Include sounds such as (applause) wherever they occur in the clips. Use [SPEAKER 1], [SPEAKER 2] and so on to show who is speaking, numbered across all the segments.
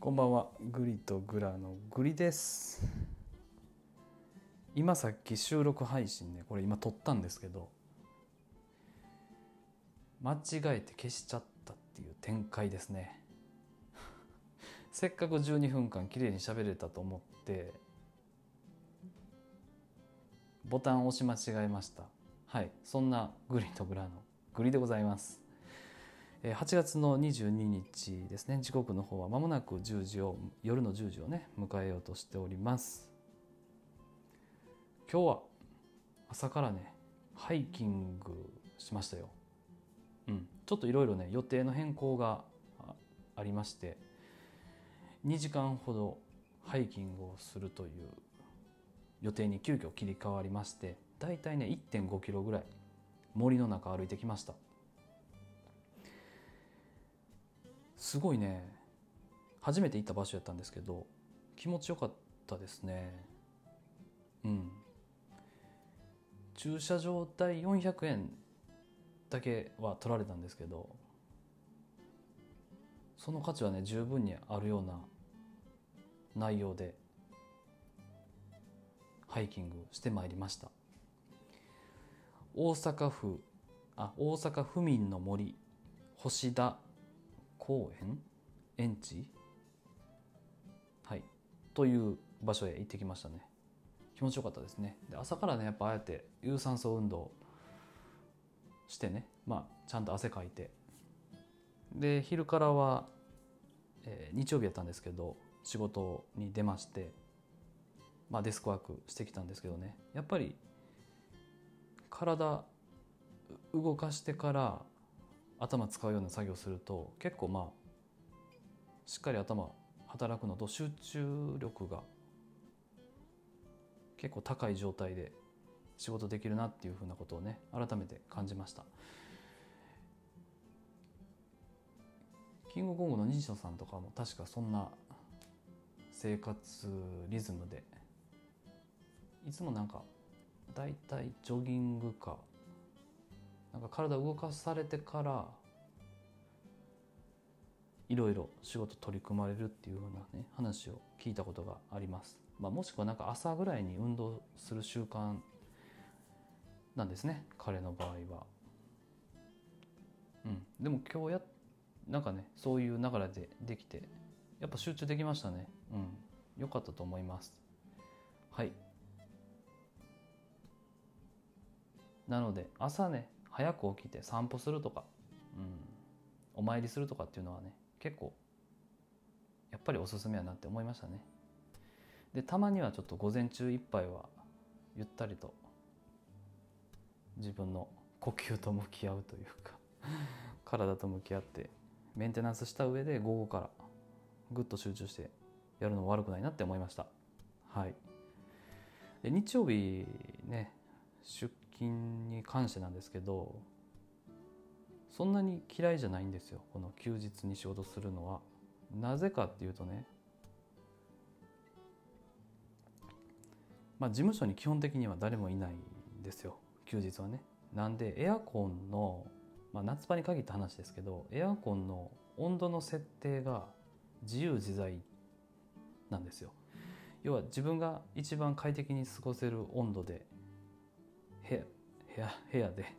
[SPEAKER 1] こんばんは。グリとグラのグリです。今さっき収録配信ねこれ今撮ったんですけど間違えて消しちゃったっていう展開ですね。せっかく12分間綺麗に喋れたと思ってボタン押し間違えました。はい。そんなグリとグラのグリでございます。8月の22日ですね。時刻の方は間もなく10時を夜の10時をね迎えようとしております。今日は朝からねハイキングしましたよ。うん。ちょっといろいろね予定の変更がありまして2時間ほどハイキングをするという予定に急遽切り替わりましてだいたいね1.5キロぐらい森の中歩いてきました。すごいね。初めて行った場所やったんですけど気持ちよかったですね。うん。駐車場代400円だけは取られたんですけどその価値はね十分にあるような内容でハイキングしてまいりました。大阪府あ大阪府民の森星田公園？園地？はい。という場所へ行ってきましたね。気持ちよかったですね。で朝からねやっぱああやって有酸素運動してねまあちゃんと汗かいて。で昼からは、えー、日曜日やったんですけど仕事に出ましてまあデスクワークしてきたんですけどね。やっぱり体動かしてから頭使うような作業すると結構まあしっかり頭働くのと集中力が結構高い状態で仕事できるなっていうふうなことをね改めて感じました。キングコングの西野さんとかも確かそんな生活リズムでいつもなんかだいたいジョギングかなんか体動かされてからいろいろ仕事取り組まれるっていうようなね話を聞いたことがあります、まあ、もしくはなんか朝ぐらいに運動する習慣なんですね彼の場合は。うん。でも今日やなんかねそういう流れでできてやっぱ集中できましたね。うん。良かったと思います。はい。なので朝ね早く起きて散歩するとか、うん、お参りするとかっていうのはね結構やっぱりおすすめやなって思いましたね。でたまにはちょっと午前中一杯はゆったりと自分の (laughs) 呼吸と向き合うというか (laughs) 体と向き合ってメンテナンスした上で午後からぐっと集中してやるのも悪くないなって思いました。はい。で日曜日ね出勤に関してなんですけどそんなに嫌いじゃないんですよこの休日に仕事するのは。なぜかっていうとねまあ事務所に基本的には誰もいないんですよ休日はね。なんでエアコンの、まあ、夏場に限った話ですけどエアコンの温度の設定が自由自在なんですよ。要は自分が一番快適に過ごせる温度で部屋部屋部屋で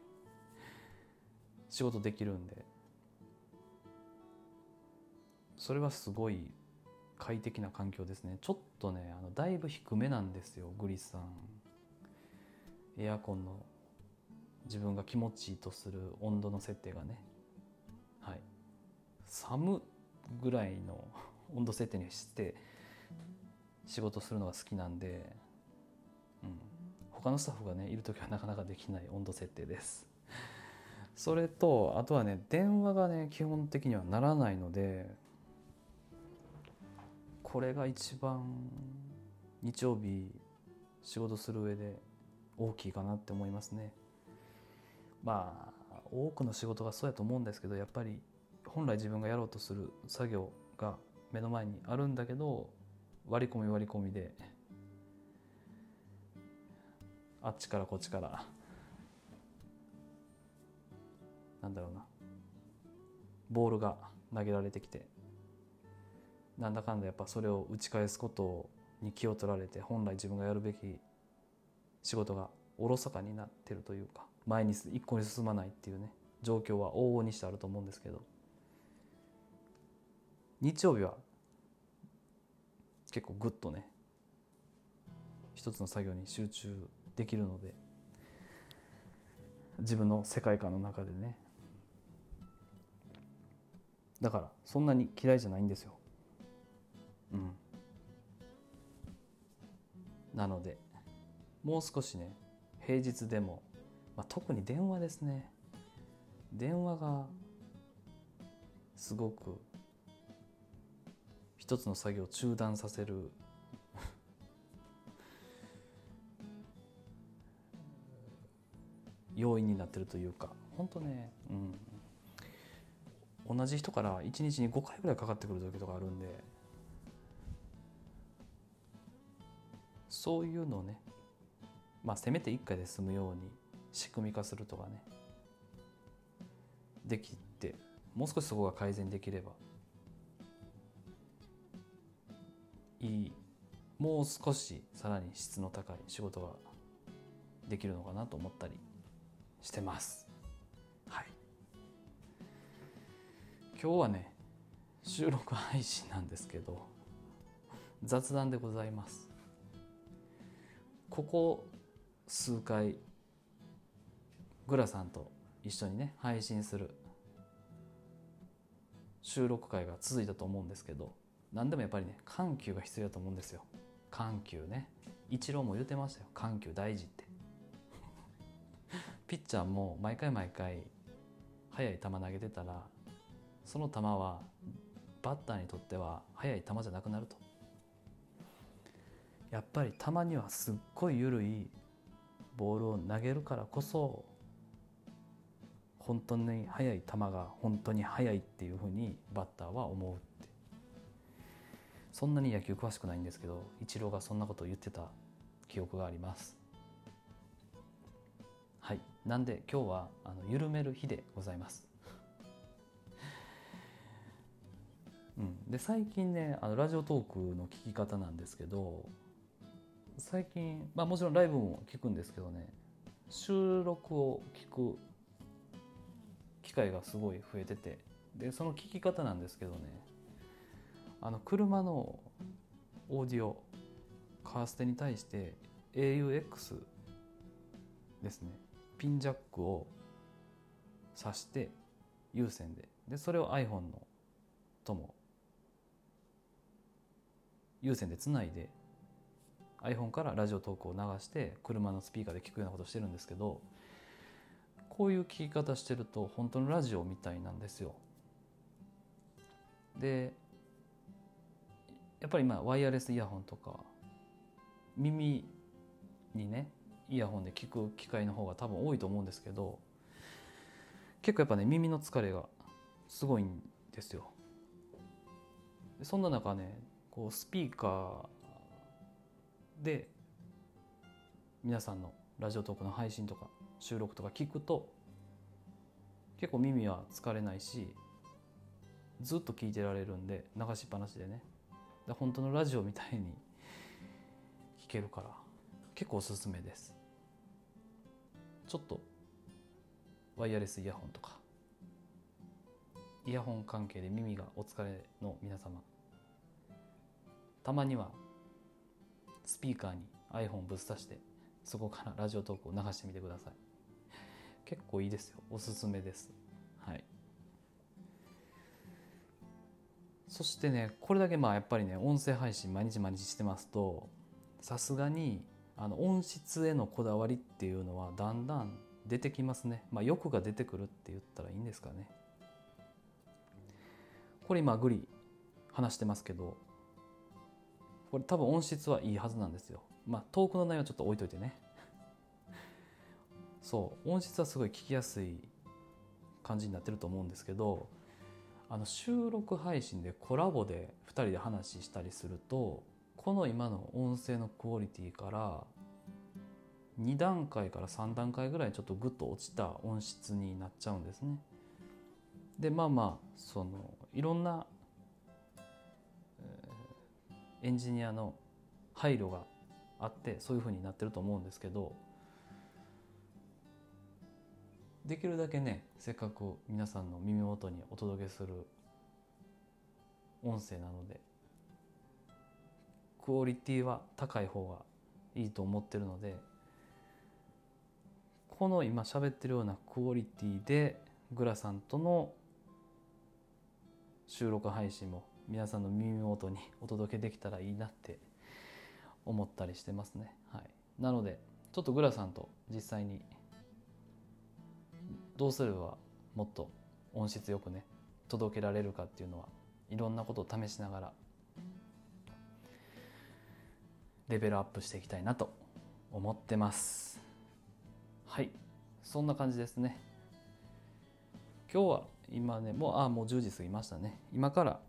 [SPEAKER 1] 仕事できるんで。それはすごい快適な環境ですね。ちょっとねあのだいぶ低めなんですよグリスさん。エアコンの自分が気持ちいいとする温度の設定がね。はい。寒ぐらいの (laughs) 温度設定にして仕事するのが好きなんで、うん、他のスタッフがねいる時はなかなかできない温度設定です。(laughs) それとあとはね電話がね基本的にはならないのでこれが一番日曜日仕事する上で大きいかなって思いますね。まあ多くの仕事がそうやと思うんですけどやっぱり本来自分がやろうとする作業が目の前にあるんだけど割り込み割り込みであっちからこっちから。なんだろうな。ボールが投げられてきて。なんだかんだやっぱそれを打ち返すことに気を取られて本来自分がやるべき仕事がおろそかになってるというか前に一向に進まないっていうね状況は往々にしてあると思うんですけど。日曜日は結構グッとね一つの作業に集中できるので自分の世界観の中でね。だからそんなに嫌いじゃないんですよ。うん。なのでもう少しね平日でも、まあ、特に電話ですね。電話がすごく一つの作業を中断させる要因になってるというか本当ね、うん、同じ人から1日に5回ぐらいかかってくる時とかあるんでそういうのをねまあせめて1回で済むように仕組み化するとかねできてもう少しそこが改善できればいい。もう少しさらに質の高い仕事ができるのかなと思ったりしてます。はい。今日はね収録配信なんですけど雑談でございます。ここ数回グラさんと一緒にね配信する収録会が続いたと思うんですけど何でもやっぱりね緩急が必要だと思うんですよ。緩急ね。イチローも言ってましたよ。緩急大事ってピッチャーも毎回毎回速い球投げてたらその球はバッターにとっては速い球じゃなくなると。やっぱり球にはすっごい緩いボールを投げるからこそ本当に速い球が本当に速いっていうふうにバッターは思うって。そんなに野球詳しくないんですけどイチローがそんなことを言ってた記憶があります。はい。なんで今日はあの緩める日でございます。うん、で最近ねあのラジオトークの聞き方なんですけど最近、まあ、もちろんライブも聞くんですけどね収録を聞く機会がすごい増えててでその聞き方なんですけどねあの車のオーディオカーステに対して AUX ですね。ピンジャックを挿して有線ででそれを iPhone のとも有線でつないで iPhone からラジオトークを流して車のスピーカーで聞くようなことしてるんですけどこういう聞き方してると本当のラジオみたいなんですよ。でやっぱり今ワイヤレスイヤホンとか耳にねイヤホンで聞く機会の方が多分多いと思うんですけど結構やっぱね耳の疲れがすごいんですよ。そんな中ねこうスピーカーで皆さんのラジオトークの配信とか収録とか聞くと結構耳は疲れないしずっと聞いてられるんで流しっぱなしでねで本当のラジオみたいに聞けるから結構おすすめですちょっとワイヤレスイヤホンとか。イヤホン関係で耳がお疲れの皆様。たまにはスピーカーに iPhone ぶっ刺してそこからラジオトークを流してみてください。結構いいですよ。おすすめです。はい。そしてねこれだけまあやっぱりね音声配信毎日毎日してますとさすがにあの音質へのこだわりっていうのはだんだん出てきますね。まあ欲が出てくるって言ったらいいんですかね。これ今グリ話してますけどこれ多分音質はいいはずなんですよ。まあトークの内容はちょっと置いといてね。(laughs) そう音質はすごい聞きやすい感じになってると思うんですけどあの収録配信でコラボで2人で話したりするとこの今の音声のクオリティから2段階から3段階ぐらいちょっとグッと落ちた音質になっちゃうんですね。でまあまあそのいろんなエンジニアの配慮があってそういうふうになってると思うんですけどできるだけねせっかく皆さんの耳元にお届けする音声なのでクオリティは高い方がいいと思ってるのでこの今喋ってるようなクオリティでグラさんとの収録配信も皆さんの耳元にお届けできたらいいなって思ったりしてますね。はい、なのでちょっとグラさんと実際にどうすればもっと音質よくね届けられるかっていうのはいろんなことを試しながらレベルアップしていきたいなと思ってます。はい。そんな感じですね。今日は今ねもうあもう10時過ぎましたね。今から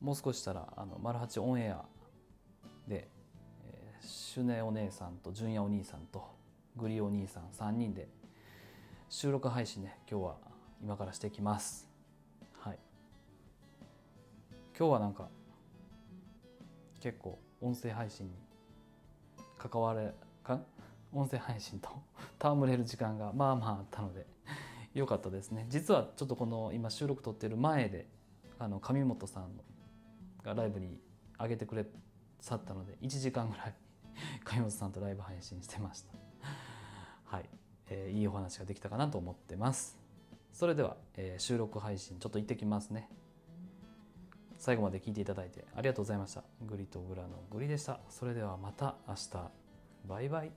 [SPEAKER 1] もう少ししたらあの丸八オンエアで、えー、シュネお姉さんと純也お兄さんとグリお兄さん3人で収録配信ね今日は今からしていきます。はい。今日はなんか結構音声配信に関われか音声配信と (laughs) 戯れる時間がまあまああったので良かったですね。実はちょっとこの今収録撮ってる前であの上本さんがライブに上げてくれさったので1時間ぐらい (laughs) 上本さんとライブ配信してました。はい、えー、いいお話ができたかなと思ってます。それでは、えー、収録配信ちょっと行ってきますね。最後まで聞いていただいてありがとうございました。グリとグラのグリでした。それではまた明日。バイバイ。